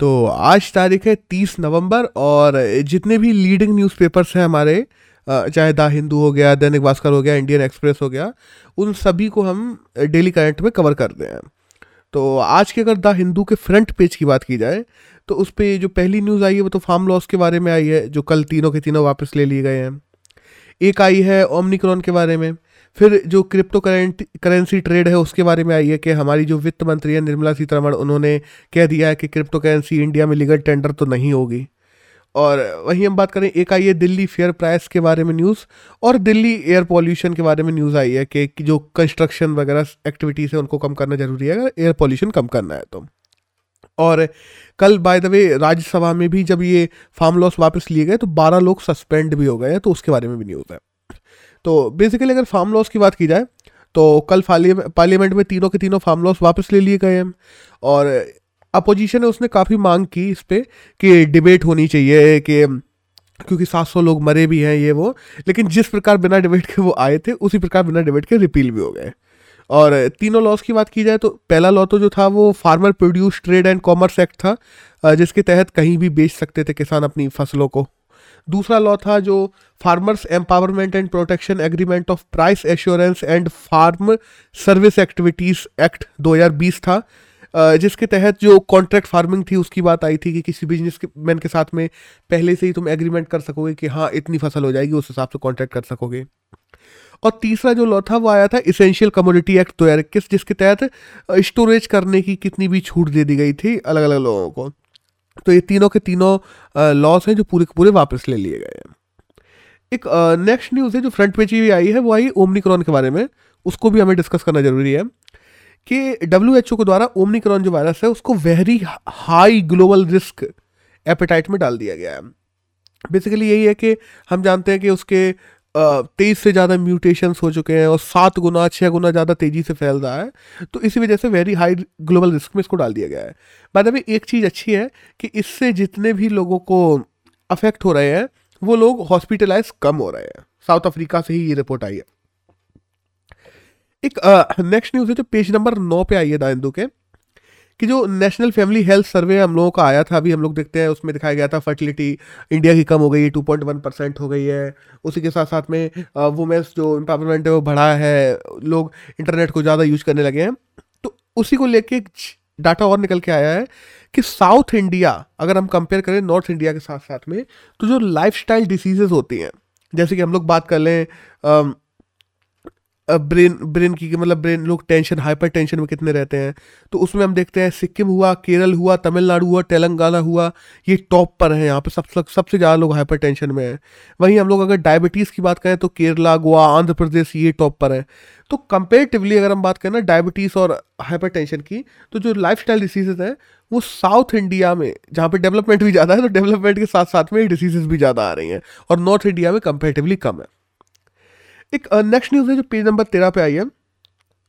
तो आज तारीख है तीस नवंबर और जितने भी लीडिंग न्यूज़पेपर्स हैं हमारे चाहे द हिंदू हो गया, दैनिक भास्कर हो गया, इंडियन एक्सप्रेस हो गया, उन सभी को हम डेली करंट में कवर करते हैं। तो आज के अगर द हिंदू के फ्रंट पेज की बात की जाए तो उस पर जो पहली न्यूज़ आई है वो तो फार्म लॉस के बारे में आई है, जो कल तीनों के तीनों वापस ले लिए गए हैं। एक आई है ओमनिक्रॉन के बारे में। फिर जो क्रिप्टो करेंसी ट्रेड है, उसके बारे में आई है कि हमारी जो वित्त मंत्री है, निर्मला सीतारमण, उन्होंने कह दिया है कि क्रिप्टो करेंसी इंडिया में लीगल टेंडर तो नहीं होगी। और वहीं हम बात करें, एक आई है दिल्ली फेयर प्राइस के बारे में न्यूज़ और दिल्ली एयर पॉल्यूशन के बारे में न्यूज़ आई है कि जो कंस्ट्रक्शन वगैरह एक्टिविटीज़ है, उनको कम करना ज़रूरी है, अगर एयर पॉल्यूशन कम करना है तो। और कल बाय द वे राज्यसभा में भी जब ये फार्म लॉस वापस लिए गए तो 12 लोग सस्पेंड भी हो गए हैं तो उसके बारे में भी न्यूज़ है। तो बेसिकली अगर फार्म लॉस की बात की जाए तो कल पार्लियामेंट में तीनों के तीनों फार्म लॉस वापस ले लिए गए हैं। और अपोजिशन है उसने काफ़ी मांग की इस पर कि डिबेट होनी चाहिए, कि क्योंकि 700 लोग मरे भी हैं, ये वो। लेकिन जिस प्रकार बिना डिबेट के वो आए थे, उसी प्रकार बिना डिबेट के रिपील भी हो गए। और तीनों लॉस की बात की जाए तो पहला लॉ तो जो था, वो farmer produce trade and commerce act था, जिसके तहत कहीं भी बेच सकते थे किसान अपनी फ़सलों को। दूसरा लॉ था जो farmers empowerment and protection agreement of price assurance and farm service activities act 2020 था। जिसके तहत जो कॉन्ट्रैक्ट फ़ार्मिंग थी, उसकी बात आई थी कि किसी बिज़नेस मैन के साथ में पहले से ही तुम एग्रीमेंट कर सकोगे कि हाँ इतनी फ़सल हो जाएगी, उस हिसाब से कॉन्ट्रैक्ट कर सकोगे। और तीसरा जो लॉ था, वो आया था इसेंशियल कमोडिटी एक्ट दो हज़ार इक्कीस, जिसके तहत स्टोरेज करने की कितनी भी छूट दे दी गई थी अलग अलग लोगों को। तो ये तीनों के तीनों लॉस हैं जो पूरे के पूरे वापस ले लिए गए हैं। एक नेक्स्ट न्यूज़ है जो फ्रंट पेज भी आई है, वो आई ओमनिक्रॉन के बारे में। उसको भी हमें डिस्कस करना ज़रूरी है कि डब्ल्यू एच ओ के द्वारा ओमनिक्रॉन जो वायरस है, उसको very high global risk appetite में डाल दिया गया है। बेसिकली यही है कि हम जानते हैं कि उसके तेईस से ज़्यादा म्यूटेशंस हो चुके हैं और सात गुना छः गुना ज़्यादा तेज़ी से फैल रहा है तो इसी वजह से वेरी हाई ग्लोबल रिस्क में इसको डाल दिया गया है। बाद में एक चीज़ अच्छी है कि इससे जितने भी लोगों को अफेक्ट हो रहे हैं, वो लोग हॉस्पिटलाइज कम हो रहे हैं। साउथ अफ्रीका से ही ये रिपोर्ट आई है। एक नेक्स्ट न्यूज़ है जो पेज नंबर नौ पे आई है दाइंदू के। कि जो नेशनल फैमिली हेल्थ सर्वे हम लोगों का आया था, अभी हम लोग देखते हैं, उसमें दिखाया गया था फर्टिलिटी इंडिया की कम हो गई है टू पॉइंट वन परसेंट हो गई है। उसी के साथ साथ में वुमेंस जो एम्पावरमेंट है, वो बढ़ा है, लोग इंटरनेट को ज़्यादा यूज़ करने लगे हैं। तो उसी को लेके डाटा और निकल के आया है कि साउथ इंडिया अगर हम कंपेयर करें नॉर्थ इंडिया के साथ साथ में तो जो लाइफ डिसीजेज होती हैं, जैसे कि हम लोग बात कर लें ब्रेन ब्रेन की मतलब ब्रेन, लोग टेंशन, हाइपर टेंशन में कितने रहते हैं। तो उसमें हम देखते हैं, सिक्किम हुआ, केरल हुआ, तमिलनाडु हुआ, तेलंगाना हुआ, ये टॉप पर है यहाँ पे सब, सब- सबसे ज़्यादा लोग हाइपर टेंशन में हैं। वहीं हम लोग अगर डायबिटीज़ की बात करें तो केरला, गोवा, आंध्र प्रदेश ये टॉप पर है। तो कंपेरेटिवली अगर हम बात करें ना डायबिटीज़ और हाइपर टेंशन की तो जो लाइफ स्टाइल डिसीजेज हैं, वो साउथ इंडिया में, जहाँ पे डेवलपमेंट भी ज़्यादा है तो डेवलपमेंट के साथ साथ में डिसीजेज भी ज़्यादा आ रही हैं और नॉर्थ इंडिया में कंपेरेटिवली कम है। एक नेक्स्ट न्यूज़ है जो पेज नंबर तेरह पे आई है।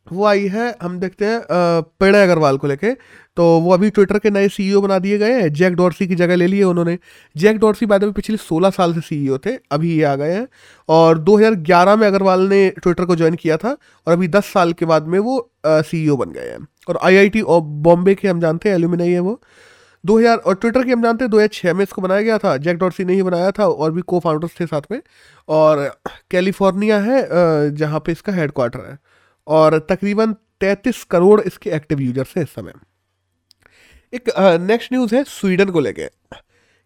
वो आई है, हम देखते हैं प्रणय अग्रवाल को लेके। तो वो अभी ट्विटर के नए सीईओ बना दिए गए हैं। जैक डॉर्सी की जगह ले ली है उन्होंने। जैक डॉर्सी बाद में पिछले 16 साल से सीईओ थे। अभी ये आ गए हैं। और 2011 में अग्रवाल ने ट्विटर को ज्वाइन किया था और अभी 10 साल के बाद में वो सीईओ बन गए हैं। और आईआईटी बॉम्बे के हम जानते हैं एल्यूमिनाई है वो। 2000 और ट्विटर की हम जानते हैं 2006 में इसको बनाया गया था। जैक डॉर्सी ने ही बनाया था, और भी को फाउंडर्स थे साथ में। और कैलिफ़ोर्निया है जहाँ पे इसका हेडक्वार्टर है। और तकरीबन 33 करोड़ इसके एक्टिव यूज़र्स हैं इस समय। एक नेक्स्ट न्यूज़ है स्वीडन को लेके,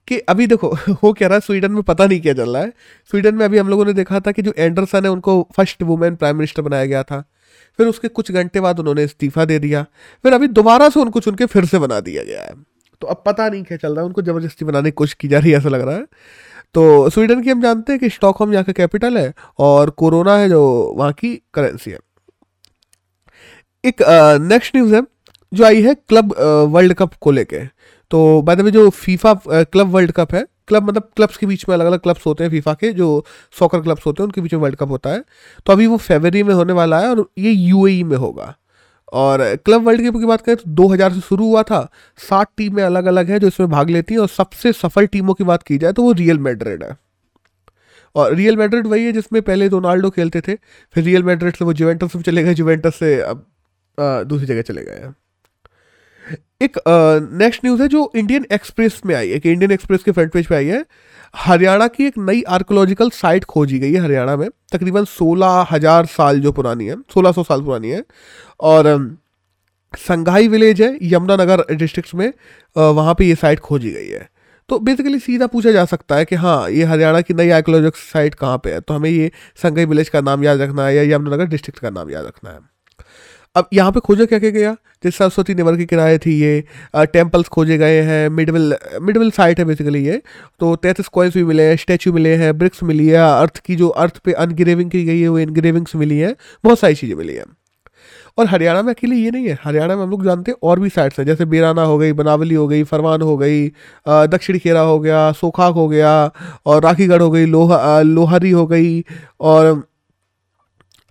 कि अभी देखो, हो क्या रहा है? स्वीडन में पता नहीं क्या चल रहा है। स्वीडन में अभी हम लोगों ने देखा था कि जो एंडरसन है, उनको फ़र्स्ट वुमेन प्राइम मिनिस्टर बनाया गया था। फिर उसके कुछ घंटे बाद उन्होंने इस्तीफा दे दिया। फिर अभी दोबारा से उनको चुन के फिर से बना दिया गया है। तो अब पता नहीं क्या चल रहा है, उनको ज़बरदस्ती बनाने की कोशिश की जा रही है, ऐसा लग रहा है। तो स्वीडन की हम जानते हैं कि स्टॉकहोम यहाँ का कैपिटल है और कोरोना है जो वहाँ की करेंसी है। एक नेक्स्ट न्यूज़ है, जो आई है क्लब वर्ल्ड कप को लेके। तो बाय द वे जो फीफा क्लब वर्ल्ड कप है, क्लब मतलब क्लब्स के बीच में अलग अलग क्लब्स होते हैं फीफा के, जो सॉकर क्लब्स होते हैं, उनके बीच में वर्ल्ड कप होता है। तो अभी वो फेबररी में होने वाला है और ये यूएई में होगा। और क्लब वर्ल्ड कप की बात करें तो 2000 से शुरू हुआ था। सात टीमें अलग अलग हैं जो इसमें भाग लेती हैं और सबसे सफल टीमों की बात की जाए तो वो रियल मैड्रिड है। और रियल मैड्रिड वही है जिसमें पहले रोनाल्डो खेलते थे, फिर रियल मैड्रिड से वो जुवेंटस में चले गए जुवेंटस से अब दूसरी जगह चले गए एक नेक्स्ट न्यूज़ है जो इंडियन एक्सप्रेस में आई है, कि इंडियन एक्सप्रेस के फ्रंट पेज पे आई है। हरियाणा की एक नई आर्कोलॉजिकल साइट खोजी गई है हरियाणा में, तकरीबन सोलह हज़ार साल जो पुरानी है, सोलह सौ साल पुरानी है। और संघाई विलेज है, यमुनानगर डिस्ट्रिक्ट में वहाँ पे ये साइट खोजी गई है। तो बेसिकली सीधा पूछा जा सकता है कि हाँ ये हरियाणा की नई आर्कोलॉजिकल साइट कहाँ पे है? तो हमें ये संघाई विलेज का नाम याद रखना है या यमुनानगर डिस्ट्रिक्ट का नाम याद रखना है। अब यहाँ पे खोजा क्या क्या गया? जैसे सरस्वती निवर के किराए थी ये टेम्पल्स खोजे गए हैं मिडविल मिडविल साइट है बेसिकली ये। तो तैतीस कॉइन्स भी मिले हैं स्टैचू मिले हैं ब्रिक्स मिली है, अर्थ की जो अर्थ पे अनग्रेविंग की गई है, वो इनग्रेविंग्स मिली हैं, बहुत सारी चीज़ें मिली हैं। और हरियाणा में अकेले ये नहीं है। हरियाणा में हम लोग जानते हैं और भी साइड्स हैं, जैसे बेराना हो गई, बनावली हो गई फरमान हो गई दक्षिण खेरा हो गया सोखाक हो गया और राखीगढ़ हो गई, लोहा लोहारी हो गई और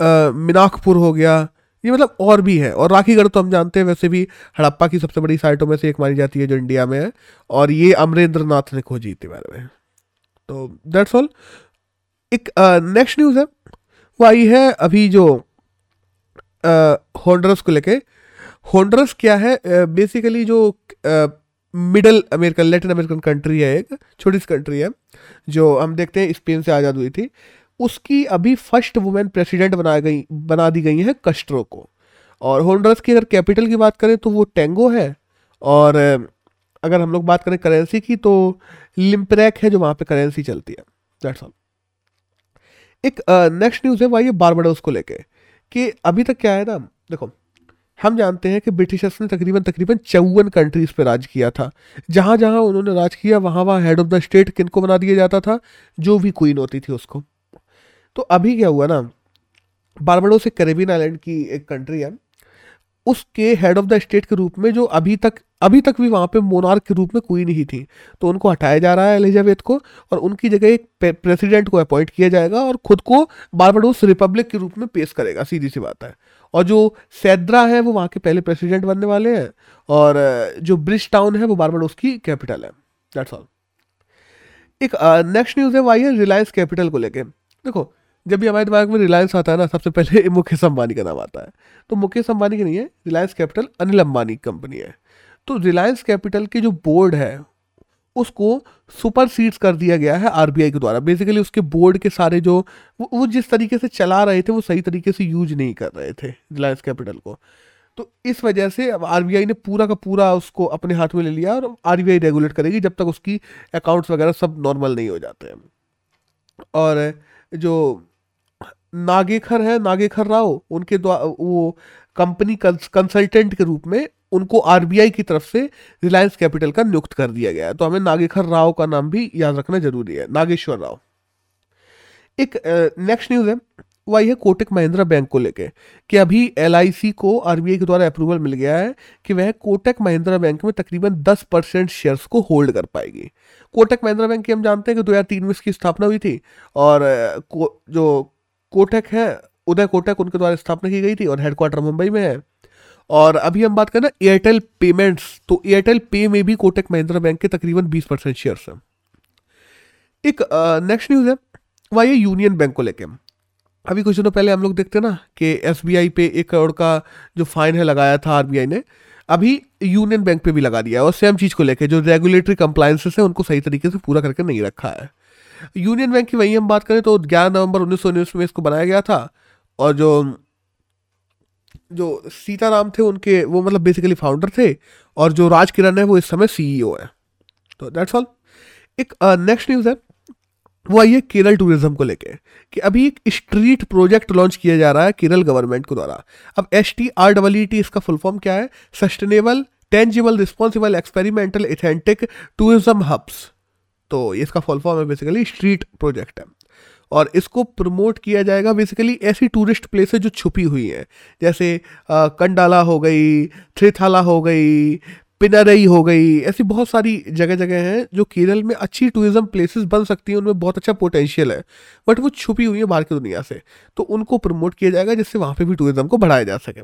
मिनाकपुर हो गया। ये मतलब और भी है और राखीगढ़ तो हम जानते हैं वैसे भी हड़प्पा की सबसे बड़ी साइटों में से एक मानी जाती है जो इंडिया में है और ये अमरेंद्र नाथ ने खोजी थी बारे में तो दैट्स ऑल एक नेक्स्ट न्यूज़ है। वो आई है अभी जो होंडरस को लेके। होंडरस क्या है? बेसिकली जो middle American Latin American country है एक छोटी सी कंट्री है, जो हम देखते हैं स्पेन से आज़ाद हुई थी। उसकी अभी फ़र्स्ट वुमेन प्रेसिडेंट बना गई, बना दी गई है कस्ट्रो को। और होंडरस की अगर कैपिटल की बात करें तो वो टेंगो है। और अगर हम लोग बात करें करेंसी की तो लिम्परैक है जो वहाँ पे करेंसी चलती है। दैट्स ऑल एक नेक्स्ट न्यूज़ है वही बारबाडोस को लेके। कि अभी तक क्या है ना, देखो, हम जानते हैं कि ब्रिटिशर्स ने तकरीबन तकरीबन चौवन कंट्रीज़ पर राज किया था। जहाँ जहाँ उन्होंने राज किया, वहाँ वहाँ हेड ऑफ़ द स्टेट किन को बना दिया जाता था, जो भी क्वीन होती थी उसको। तो अभी क्या हुआ ना बारबडो एक करेबियन आइलैंड की एक कंट्री है। उसके हेड ऑफ़ द स्टेट के रूप में जो अभी तक अभी तक भी वहाँ पे मोनार्क के रूप में कोई नहीं थी। तो उनको हटाया जा रहा है एलिजाबेथ को और उनकी जगह एक प्रेसिडेंट को अपॉइंट किया जाएगा और खुद को बारबाडोस रिपब्लिक के रूप में पेश करेगा, सीधी सी बात है। और जो सैद्रा है, वो वहाँ के पहले प्रेसिडेंट बनने वाले हैं और जो ब्रिज टाउन है, वो बारबाडोस की कैपिटल है। दैट्स ऑल एक नेक्स्ट न्यूज़ है वही है रिलायंस कैपिटल को लेके। देखो जब भी हमारे दिमाग में रिलायंस आता है ना सबसे पहले मुकेश अंबानी का नाम आता है। तो मुकेश अंबानी की नहीं है Reliance Capital Anil Ambani company है। तो रिलायंस कैपिटल के जो बोर्ड है उसको सुपर सीड्स कर दिया गया है आरबीआई के द्वारा। बेसिकली उसके बोर्ड के सारे जो वो, वो जिस तरीके से चला रहे थे वो सही तरीके से यूज़ नहीं कर रहे थे रिलायंस कैपिटल को। तो इस वजह से अब आरबीआई ने पूरा का पूरा उसको अपने हाथ में ले लिया और आरबीआई रेगुलेट करेगी जब तक उसकी अकाउंट्स वगैरह सब नॉर्मल नहीं हो जाते हैं। और जो नागेखर है, नागेखर राव, उनके द्वारा वो कंपनी कंसल्टेंट के रूप में उनको आरबीआई की तरफ़ से रिलायंस कैपिटल का नियुक्त कर दिया गया है। तो हमें नागेखर राव का नाम भी याद रखना ज़रूरी है। नागेश्वर राव। एक नेक्स्ट न्यूज़ है। वही है कोटक महिंद्रा बैंक को लेके कि अभी एलआईसी को आरबीआई के द्वारा अप्रूवल मिल गया है कि वह कोटक महिंद्रा बैंक में तकरीबन 10 परसेंट शेयर्स को होल्ड कर पाएगी। कोटक महिंद्रा बैंक की हम जानते हैं कि 2003 में इसकी स्थापना हुई थी और जो कोटक है, उदय कोटक उनके द्वारा स्थापना की गई थी और हेडक्वार्टर मुंबई में है। और अभी हम बात करें ना एयरटेल पेमेंट्स तो एयरटेल पे में भी कोटक महिंद्रा बैंक के तकरीबन 20 परसेंट शेयर हैं। एक नेक्स्ट न्यूज़ है वह ये यूनियन बैंक को लेके। अभी कुछ दिनों पहले हम लोग देखते ना कि एसबीआई पे एक करोड़ का जो फाइन है लगाया था आरबीआई ने, अभी यूनियन बैंक पे भी लगा दिया है और सेम चीज़ को लेके जो रेगुलेटरी कंप्लायंसेस है, उनको सही तरीके से पूरा करके नहीं रखा है। यूनियन बैंक की वहीं हम बात करें तो ग्यारह नवंबर उन्नीस में इसको बनाया गया था और जो जो सीताराम थे उनके, वो मतलब बेसिकली फाउंडर थे और जो राज किरण है वो इस समय सीईओ है। तो दैट्स ऑल एक नेक्स्ट न्यूज़ है। वो है केरल टूरिज़्म को लेके कि अभी एक स्ट्रीट प्रोजेक्ट लॉन्च किया जा रहा है केरल गवर्नमेंट के द्वारा। अब S T R double E T इसका फुल फॉर्म क्या है? Sustainable tangible responsible experimental authentic tourism hubs तो इसका फुल फॉर्म है बेसिकली स्ट्रीट प्रोजेक्ट है। और इसको प्रमोट किया जाएगा बेसिकली ऐसी टूरिस्ट प्लेसेस जो छुपी हुई हैं। जैसे आ, कंडाला हो गई थ्रिथाला हो गई पिनरई हो गई ऐसी बहुत सारी जगह जगह हैं जो केरल में अच्छी टूरिज़्म प्लेसेस बन सकती हैं उनमें बहुत अच्छा पोटेंशियल है। बट वो छुपी हुई है बाहर की दुनिया से। तो उनको प्रमोट किया जाएगा जिससे वहाँ पे भी टूरिज़्म को बढ़ाया जा सके।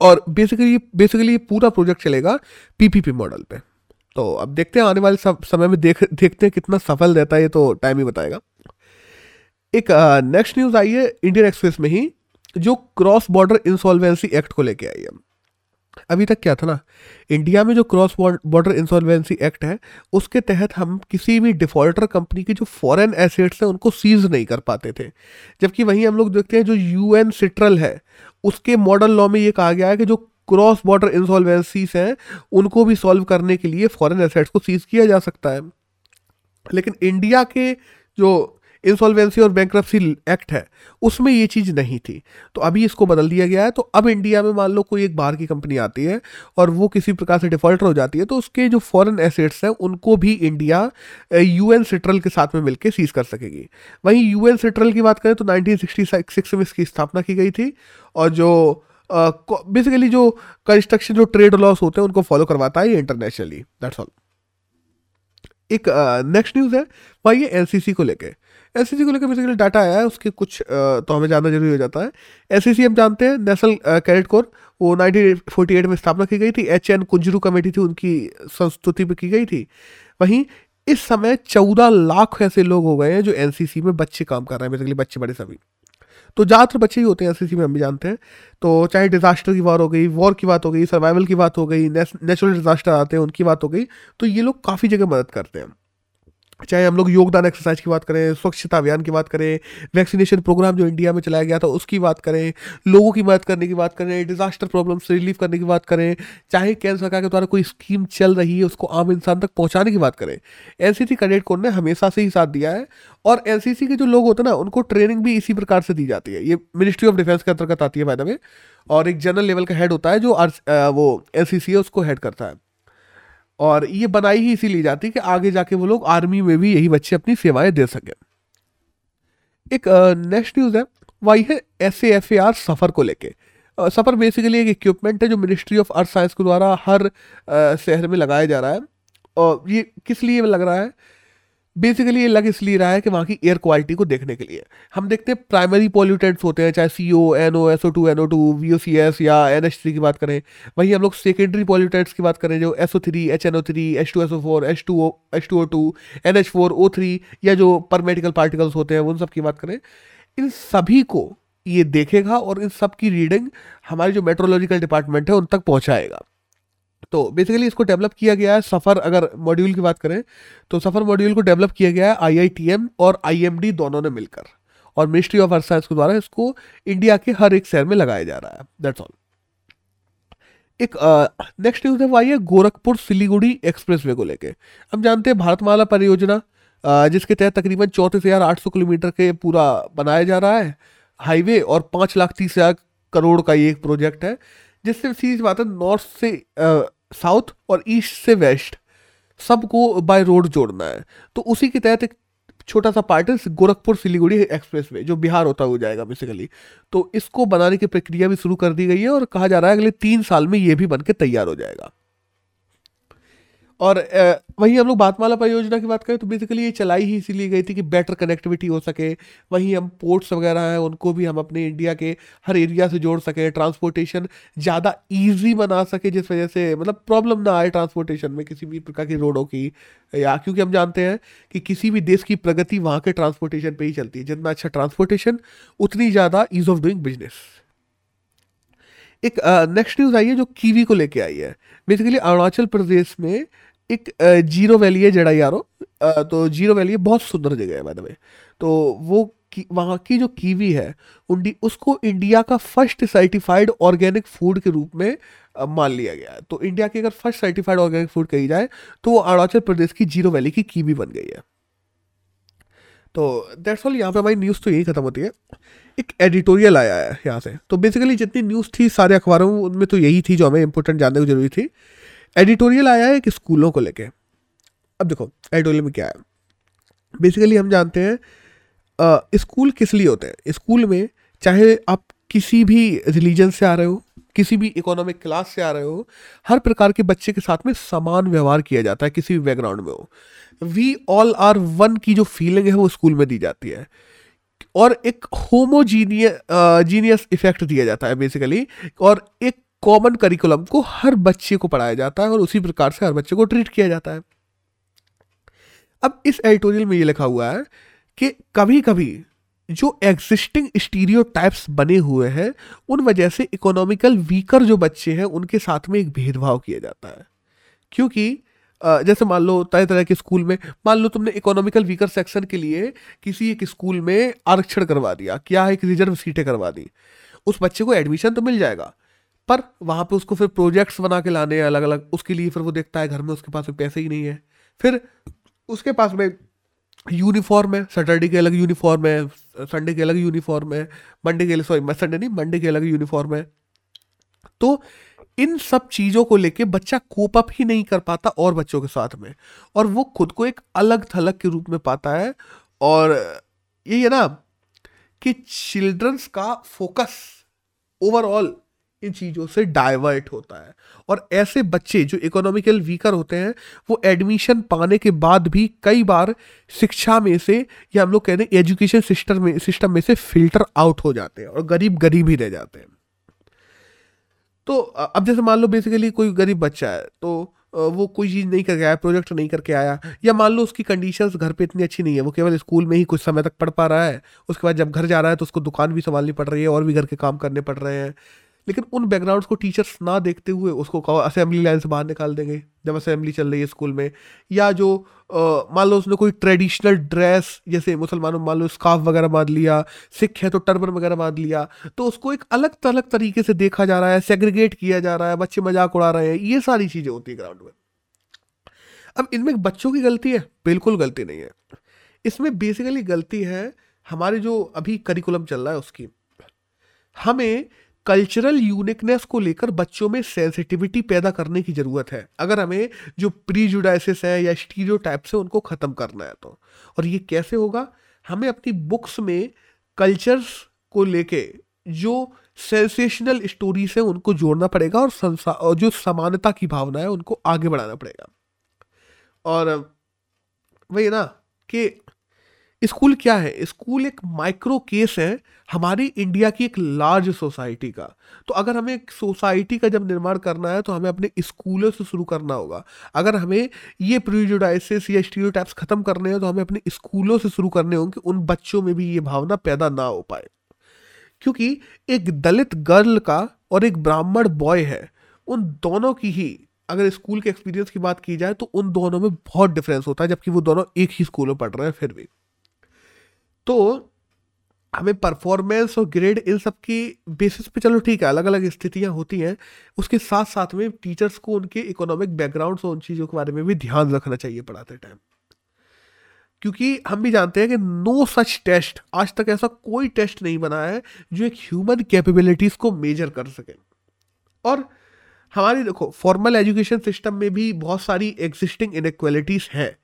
और बेसिकली बेसिकली पूरा प्रोजेक्ट चलेगा पीपीपी मॉडल पे। तो अब देखते हैं आने वाले समय में देख, देखते हैं कितना सफल रहता है ये तो टाइम ही बताएगा। एक नेक्स्ट न्यूज़ आई है इंडियन एक्सप्रेस में ही, जो क्रॉस बॉर्डर इंसॉल्वेंसी एक्ट को लेके आई है। अभी तक क्या था ना इंडिया में जो क्रॉस बॉर्डर इंसॉल्वेंसी एक्ट है, उसके तहत हम किसी भी डिफॉल्टर कंपनी के जो फॉरेन एसेट्स हैं, उनको सीज नहीं कर पाते थे। जबकि वहीं हम लोग देखते हैं जो यूएन सिट्रल है, उसके मॉडल लॉ में ये कहा गया है कि जो क्रॉस बॉर्डर इंसॉल्वेंसीज हैं, उनको भी सॉल्व करने के लिए फॉरेन एसेट्स को सीज किया जा सकता है। लेकिन इंडिया के जो इंसॉल्वेंसी और बैंक एक्ट है, उसमें ये चीज़ नहीं थी। तो अभी इसको बदल दिया गया है। तो अब इंडिया में मान लो कोई एक बाहर की कंपनी आती है और वो किसी प्रकार से डिफॉल्टर हो जाती है तो उसके जो फॉरेन एसेट्स हैं, उनको भी इंडिया यूएन सिट्रल के साथ में मिलकर सीज कर सकेगी। वहीं यूएन सेट्रल की बात करें तो नाइनटीन में इसकी स्थापना की गई थी और जो बेसिकली जो कंस्ट्रक्शन जो ट्रेड लॉस होते हैं उनको फॉलो करवाता है इंटरनेशनली दैट्स ऑल एक नेक्स्ट न्यूज़ है वही एनसीसी को लेके. एनसीसी को लेकर बेसिकली डाटा आया है उसके कुछ uh, तो हमें जानना ज़रूरी हो जाता है. एनसीसी हम जानते हैं नेशनल कैडेट कोर वो 1948 में स्थापना की गई थी. एच एन कुंजरू कमेटी थी उनकी संस्तुति पर की गई थी. वहीं इस समय चौदह लाख ऐसे लोग हो गए हैं जो एनसीसी में बच्चे काम कर रहे हैं बेसिकली बच्चे बड़े सभी. तो ज़्यादातर बच्चे ही होते हैं एस में हम भी जानते हैं। तो चाहे डिज़ास्टर की बात हो गई वॉर की बात हो गई सर्वाइवल की बात हो गई नेचुरल डिज़ास्टर आते हैं, उनकी बात हो गई तो ये लोग काफ़ी जगह मदद करते हैं। चाहे हम लोग योगदान एक्सरसाइज की बात करें, स्वच्छता अभियान की बात करें वैक्सीनेशन प्रोग्राम जो इंडिया में चलाया गया था, उसकी बात करें, लोगों की मदद करने की बात करें डिजास्टर प्रॉब्लम से रिलीफ करने की बात करें, चाहे केंद्र सरकार के द्वारा कोई स्कीम चल रही है, उसको आम इंसान तक पहुँचाने की बात करें। एनसीसी कैडेट कोर ने हमेशा से ही साथ दिया है और एनसीसी के जो लोग होते हैं ना, उनको ट्रेनिंग भी इसी प्रकार से दी जाती है। ये मिनिस्ट्री ऑफ़ डिफेंस के अंतर्गत आती है फ़ायदा में और एक जनरल लेवल का हेड होता है जो वो एन है, उसको हेड करता है। और ये बनाई ही इसीलिए जाती है कि आगे जाके वो लोग आर्मी में भी यही बच्चे अपनी सेवाएँ दे सकें। एक नेक्स्ट न्यूज़ है, वही है S F A R SAFAR को लेके। सफ़र बेसिकली एक इक्विपमेंट है जो मिनिस्ट्री ऑफ़ अर्थ साइंस के द्वारा हर शहर में लगाया जा रहा है। और ये किस लिए लग रहा है? बेसिकली ये लग इसलिए रहा है कि वहाँ की एयर क्वालिटी को देखने के लिए। हम देखते हैं प्राइमरी पॉल्यूटेंट्स होते हैं, चाहे C O N O S O two N O two V O C S या एन एच थ्री की बात करें। वहीं हम लोग सेकेंडरी पॉल्यूटेंट्स की बात करें, जो S O three H N O three H two S O four H two O H two O two N H four O three या जो पर मेडिकल पार्टिकल्स होते हैं, उन सब की बात करें। इन सभी को ये देखेगा और इन सब की रीडिंग हमारे जो मेट्रोलॉजिकल डिपार्टमेंट है, उन तक पहुँचाएगा। तो बेसिकली इसको डेवलप किया गया है सफ़र, अगर मॉड्यूल की बात करें तो सफ़र मॉड्यूल को डेवलप किया गया है आईआईटीएम और आईएमडी दोनों ने मिलकर। और मिनिस्ट्री ऑफ़ अर्थ साइंस के द्वारा इसको इंडिया के हर एक शहर में लगाया जा रहा है। दैट्स ऑल एक नेक्स्ट न्यूज़ है, वो आई है गोरखपुर सिलीगुड़ी एक्सप्रेस वे को लेके। हम जानते हैं भारतमाला परियोजना जिसके तहत तकरीबन चौंतीस हज़ार आठ सौ किलोमीटर के पूरा बनाया जा रहा है। हाईवे और पाँच लाख तीस हज़ार करोड़ का ये एक प्रोजेक्ट है। जिससे सीधी बात है नॉर्थ से साउथ और ईस्ट से वेस्ट, सबको बाय रोड जोड़ना है। तो उसी के तहत एक छोटा सा पार्ट है गोरखपुर सिलीगुड़ी एक्सप्रेस वे, जो बिहार होता हुआ जाएगा बेसिकली तो इसको बनाने की प्रक्रिया भी शुरू कर दी गई है और कहा जा रहा है अगले तीन साल में ये भी बन के तैयार हो जाएगा। और वहीं हम लोग बातमाला परियोजना की बात करें तो बेसिकली ये चलाई ही इसीलिए गई थी कि बेटर कनेक्टिविटी हो सके। वहीं हम पोर्ट्स वगैरह हैं, उनको भी हम अपने इंडिया के हर एरिया से जोड़ सकें। ट्रांसपोर्टेशन ज़्यादा ईजी बना सके, जिस वजह से मतलब प्रॉब्लम ना आए ट्रांसपोर्टेशन में किसी भी प्रकार की रोडों की। या क्योंकि हम जानते हैं कि किसी भी देश की प्रगति वहाँ के ट्रांसपोर्टेशन पर ही चलती है। जितना अच्छा ट्रांसपोर्टेशन उतनी ज़्यादा ईज ऑफ़ डूइंग बिज़नेस एक नेक्स्ट न्यूज़ आई है जो कीवी को लेके आई है। बेसिकली अरुणाचल प्रदेश में एक ज़ीरो वैली है जड़ा यारो तो ज़ीरो वैली बहुत सुंदर जगह है मैंने तो वो वहाँ की जो कीवी है उंडी उसको इंडिया का फ़र्स्ट सर्टिफाइड ऑर्गेनिक फ़ूड के रूप में मान लिया गया है. तो इंडिया की अगर फ़र्स्ट सर्टिफाइड ऑर्गेनिक फ़ूड कही जाए तो वो अरुणाचल प्रदेश की ज़ीरो वैली की कीवी बन गई है. तो दैट्स ऑल यहाँ पे हमारी न्यूज़ तो यही खत्म होती है. एक एडिटोरियल आया है यहाँ से. तो बेसिकली जितनी न्यूज़ थी सारे अखबारों उनमें तो यही थी जो हमें इंपॉर्टेंट जानने की ज़रूरी थी. एडिटोरियल आया है कि स्कूलों को लेके। अब देखो, एडिटोरियल में क्या है? बेसिकली हम जानते हैं स्कूल किस लिए होते हैं? स्कूल में चाहे आप किसी भी रिलीजन से आ रहे हो, किसी भी इकोनॉमिक क्लास से आ रहे हो, हर प्रकार के बच्चे के साथ में समान व्यवहार किया जाता है, किसी भी बैकग्राउंड में हो। वी ऑल आर वन की जो फीलिंग है वो स्कूल में दी जाती है। और एक होमोजीनियस जीनियस इफ़ेक्ट दिया जाता है बेसिकली और एक कॉमन करिकुलम को हर बच्चे को पढ़ाया जाता है और उसी प्रकार से हर बच्चे को ट्रीट किया जाता है। अब इस एडिटोरियल में ये लिखा हुआ है कि कभी कभी जो एग्जिस्टिंग स्टीरियो बने हुए हैं, उन वजह से इकोनॉमिकल वीकर जो बच्चे हैं, उनके साथ में एक भेदभाव किया जाता है। क्योंकि जैसे मान लो तरह तरह के स्कूल में, मान लो तुमने इकोनॉमिकल वीकर सेक्शन के लिए किसी एक स्कूल में आरक्षण करवा दिया, क्या एक रिज़र्व सीटें करवा दी, उस बच्चे को एडमिशन तो मिल जाएगा। पर वहाँ पे उसको फिर प्रोजेक्ट्स बना के लाने हैं अलग अलग उसके लिए फिर वो देखता है घर में उसके पास पैसे ही नहीं है। फिर उसके पास में यूनिफॉर्म है सैटरडे के अलग यूनिफॉर्म है संडे के अलग यूनिफॉर्म है मंडे के सॉरी संडे नहीं मंडे के अलग यूनिफॉर्म है। तो इन सब चीज़ों को लेके बच्चा कोप अप ही नहीं कर पाता और बच्चों के साथ में। और वो खुद को एक अलग थलग के रूप में पाता है। और यही है ना कि चिल्ड्रंस का फोकस ओवरऑल इन चीज़ों से डाइवर्ट होता है। और ऐसे बच्चे जो इकोनॉमिकल वीकर होते हैं, वो एडमिशन पाने के बाद भी कई बार शिक्षा में से या हम लोग कहते हैं एजुकेशन सिस्टम में सिस्टम में से फ़िल्टर आउट हो जाते हैं और गरीब गरीब ही रह जाते हैं। तो अब जैसे मान लो बेसिकली कोई गरीब बच्चा है तो वो कोई चीज़ नहीं करके आया प्रोजेक्ट नहीं करके आया, या मान लो उसकी कंडीशंस घर पे इतनी अच्छी नहीं है, वो केवल स्कूल में ही कुछ समय तक पढ़ पा रहा है, उसके बाद जब घर जा रहा है तो उसको दुकान भी संभालनी पड़ रही है, और भी घर के काम करने पड़ रहे हैं। लेकिन उन बैकग्राउंड्स को टीचर्स ना देखते हुए उसको असेंबली लाइन से बाहर निकाल देंगे, जब असेंबली चल रही है स्कूल में। या जो मान लो उसने कोई ट्रेडिशनल ड्रेस जैसे मुसलमानों, मान लो स्काफ वगैरह बाँध लिया, सिख है तो टर्बन वगैरह बाँध लिया तो उसको एक अलग अलग तरीके से देखा जा रहा है सेग्रीगेट किया जा रहा है, बच्चे मज़ाक उड़ा रहे हैं, ये सारी चीज़ें होती है ग्राउंड में। अब इनमें बच्चों की गलती है? बिल्कुल गलती नहीं है। इसमें बेसिकली गलती है, हमारे जो अभी करिकुलम चल रहा है उसकी, हमें कल्चरल यूनिकनेस को लेकर बच्चों में सेंसिटिविटी पैदा करने की ज़रूरत है। अगर हमें जो प्री जुडाइसिस है या स्टीरियो टाइप से उनको ख़त्म करना है तो। और ये कैसे होगा? हमें अपनी बुक्स में कल्चर्स को लेके जो सेंसेशनल स्टोरीज है, उनको जोड़ना पड़ेगा और संसार और जो समानता की भावना है, उनको आगे बढ़ाना पड़ेगा। और वही ना कि स्कूल क्या है? स्कूल एक माइक्रो केस है हमारी इंडिया की एक लार्ज सोसाइटी का। तो अगर हमें एक सोसाइटी का जब निर्माण करना है तो हमें अपने स्कूलों से शुरू करना होगा। अगर हमें ये प्रीजुडाइसिस या स्टीरियो ख़त्म करने हैं तो हमें अपने स्कूलों से शुरू करने होंगे, उन बच्चों में भी ये भावना पैदा ना हो पाए। क्योंकि एक दलित गर्ल का और एक ब्राह्मण बॉय है, उन दोनों की ही अगर स्कूल के एक्सपीरियंस की बात की जाए तो उन दोनों में बहुत डिफरेंस होता है, जबकि वो दोनों एक ही स्कूल में पढ़ रहे हैं फिर भी। तो हमें परफॉर्मेंस और ग्रेड इन सब की बेसिस पे चलो ठीक है अलग अलग स्थितियाँ होती हैं, उसके साथ साथ में टीचर्स को उनके इकोनॉमिक बैकग्राउंड और उन चीज़ों के बारे में भी ध्यान रखना चाहिए पढ़ाते टाइम क्योंकि हम भी जानते हैं कि नो सच टेस्ट आज तक ऐसा कोई टेस्ट नहीं बना है जो एक ह्यूमन कैपेबिलिटीज़ को मेजर कर सके. और हमारी देखो फॉर्मल एजुकेशन सिस्टम में भी बहुत सारी एग्जिस्टिंग इनक्वालिटीज़ हैं.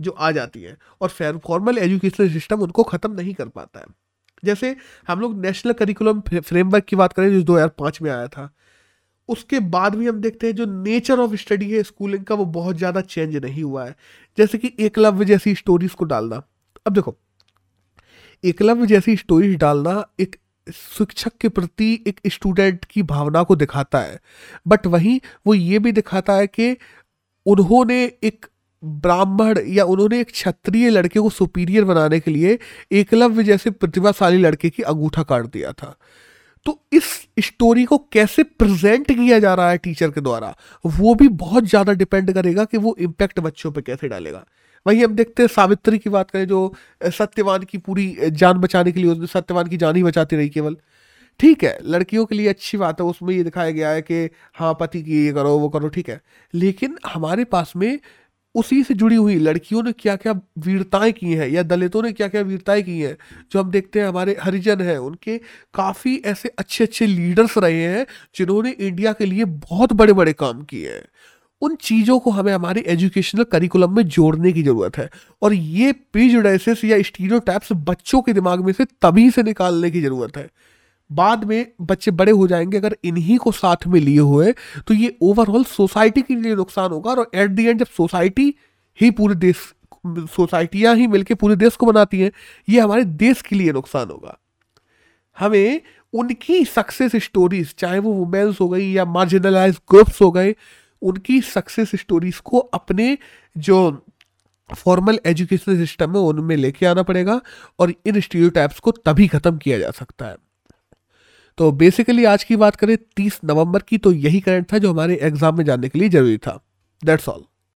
जो आ जाती है और फॉर्मल एजुकेशन सिस्टम उनको ख़त्म नहीं कर पाता है। जैसे हम लोग नेशनल करिकुलम फ्रेमवर्क की बात करें, जो 2005 में आया था, उसके बाद भी हम देखते हैं जो नेचर ऑफ़ स्टडी है स्कूलिंग का वो बहुत ज़्यादा चेंज नहीं हुआ है। जैसे कि एकलव्य जैसी स्टोरीज को डालना। अब देखो, एकलव्य जैसी स्टोरीज डालना एक शिक्षक के प्रति एक स्टूडेंट की भावना को दिखाता है। बट वहीं वो ये भी दिखाता है कि उन्होंने एक ब्राह्मण या उन्होंने एक क्षत्रिय लड़के को सुपीरियर बनाने के लिए एकलव्य जैसे प्रतिभाशाली लड़के की अंगूठा काट दिया था। तो इस स्टोरी को कैसे प्रेजेंट किया जा रहा है टीचर के द्वारा, वो भी बहुत ज़्यादा डिपेंड करेगा कि वो इम्पैक्ट बच्चों पे कैसे डालेगा। वहीं हम देखते हैं सावित्री की बात करें जो सत्यवान की पूरी जान बचाने के लिए उसने सत्यवान की जान ही बचाती रही केवल। ठीक है, लड़कियों के लिए अच्छी बात है, उसमें ये दिखाया गया है कि हाँ पति की ये करो, वो करो, ठीक है। लेकिन हमारे पास में उसी से जुड़ी हुई लड़कियों ने क्या क्या वीरताएँ की हैं या दलितों ने क्या क्या वीरताएँ की हैं, जो हम देखते हैं हमारे हरिजन हैं, उनके काफ़ी ऐसे अच्छे अच्छे लीडर्स रहे हैं, जिन्होंने इंडिया के लिए बहुत बड़े बड़े काम किए हैं। उन चीज़ों को हमें हमारे एजुकेशनल करिकुलम में जोड़ने की ज़रूरत है और ये प्रीजुडाइसिस या स्टीरियो बच्चों के दिमाग में से तभी से निकालने की ज़रूरत है। बाद में बच्चे बड़े हो जाएँगे, अगर इन्हीं को साथ में लिए हुए तो ये ओवरऑल सोसाइटी के लिए नुकसान होगा। और एट दी एंड जब सोसाइटी ही पूरे देश सोसाइटियाँ ही मिलके पूरे देश को बनाती हैं, ये हमारे देश के लिए नुकसान होगा। हमें उनकी सक्सेस स्टोरीज चाहे वो वुमेन्स हो गई या मार्जिनलाइज ग्रुप्स हो गए, उनकी सक्सेस स्टोरीज को अपने जो फॉर्मल एजुकेशन सिस्टम है, उनमें लेके आना पड़ेगा और इन स्टीरियोटाइप्स को तभी खत्म किया जा सकता है। तो बेसिकली आज की बात करें 30 नवंबर की तो यही करंट था जो हमारे एग्ज़ाम में जानने के लिए ज़रूरी था। That's all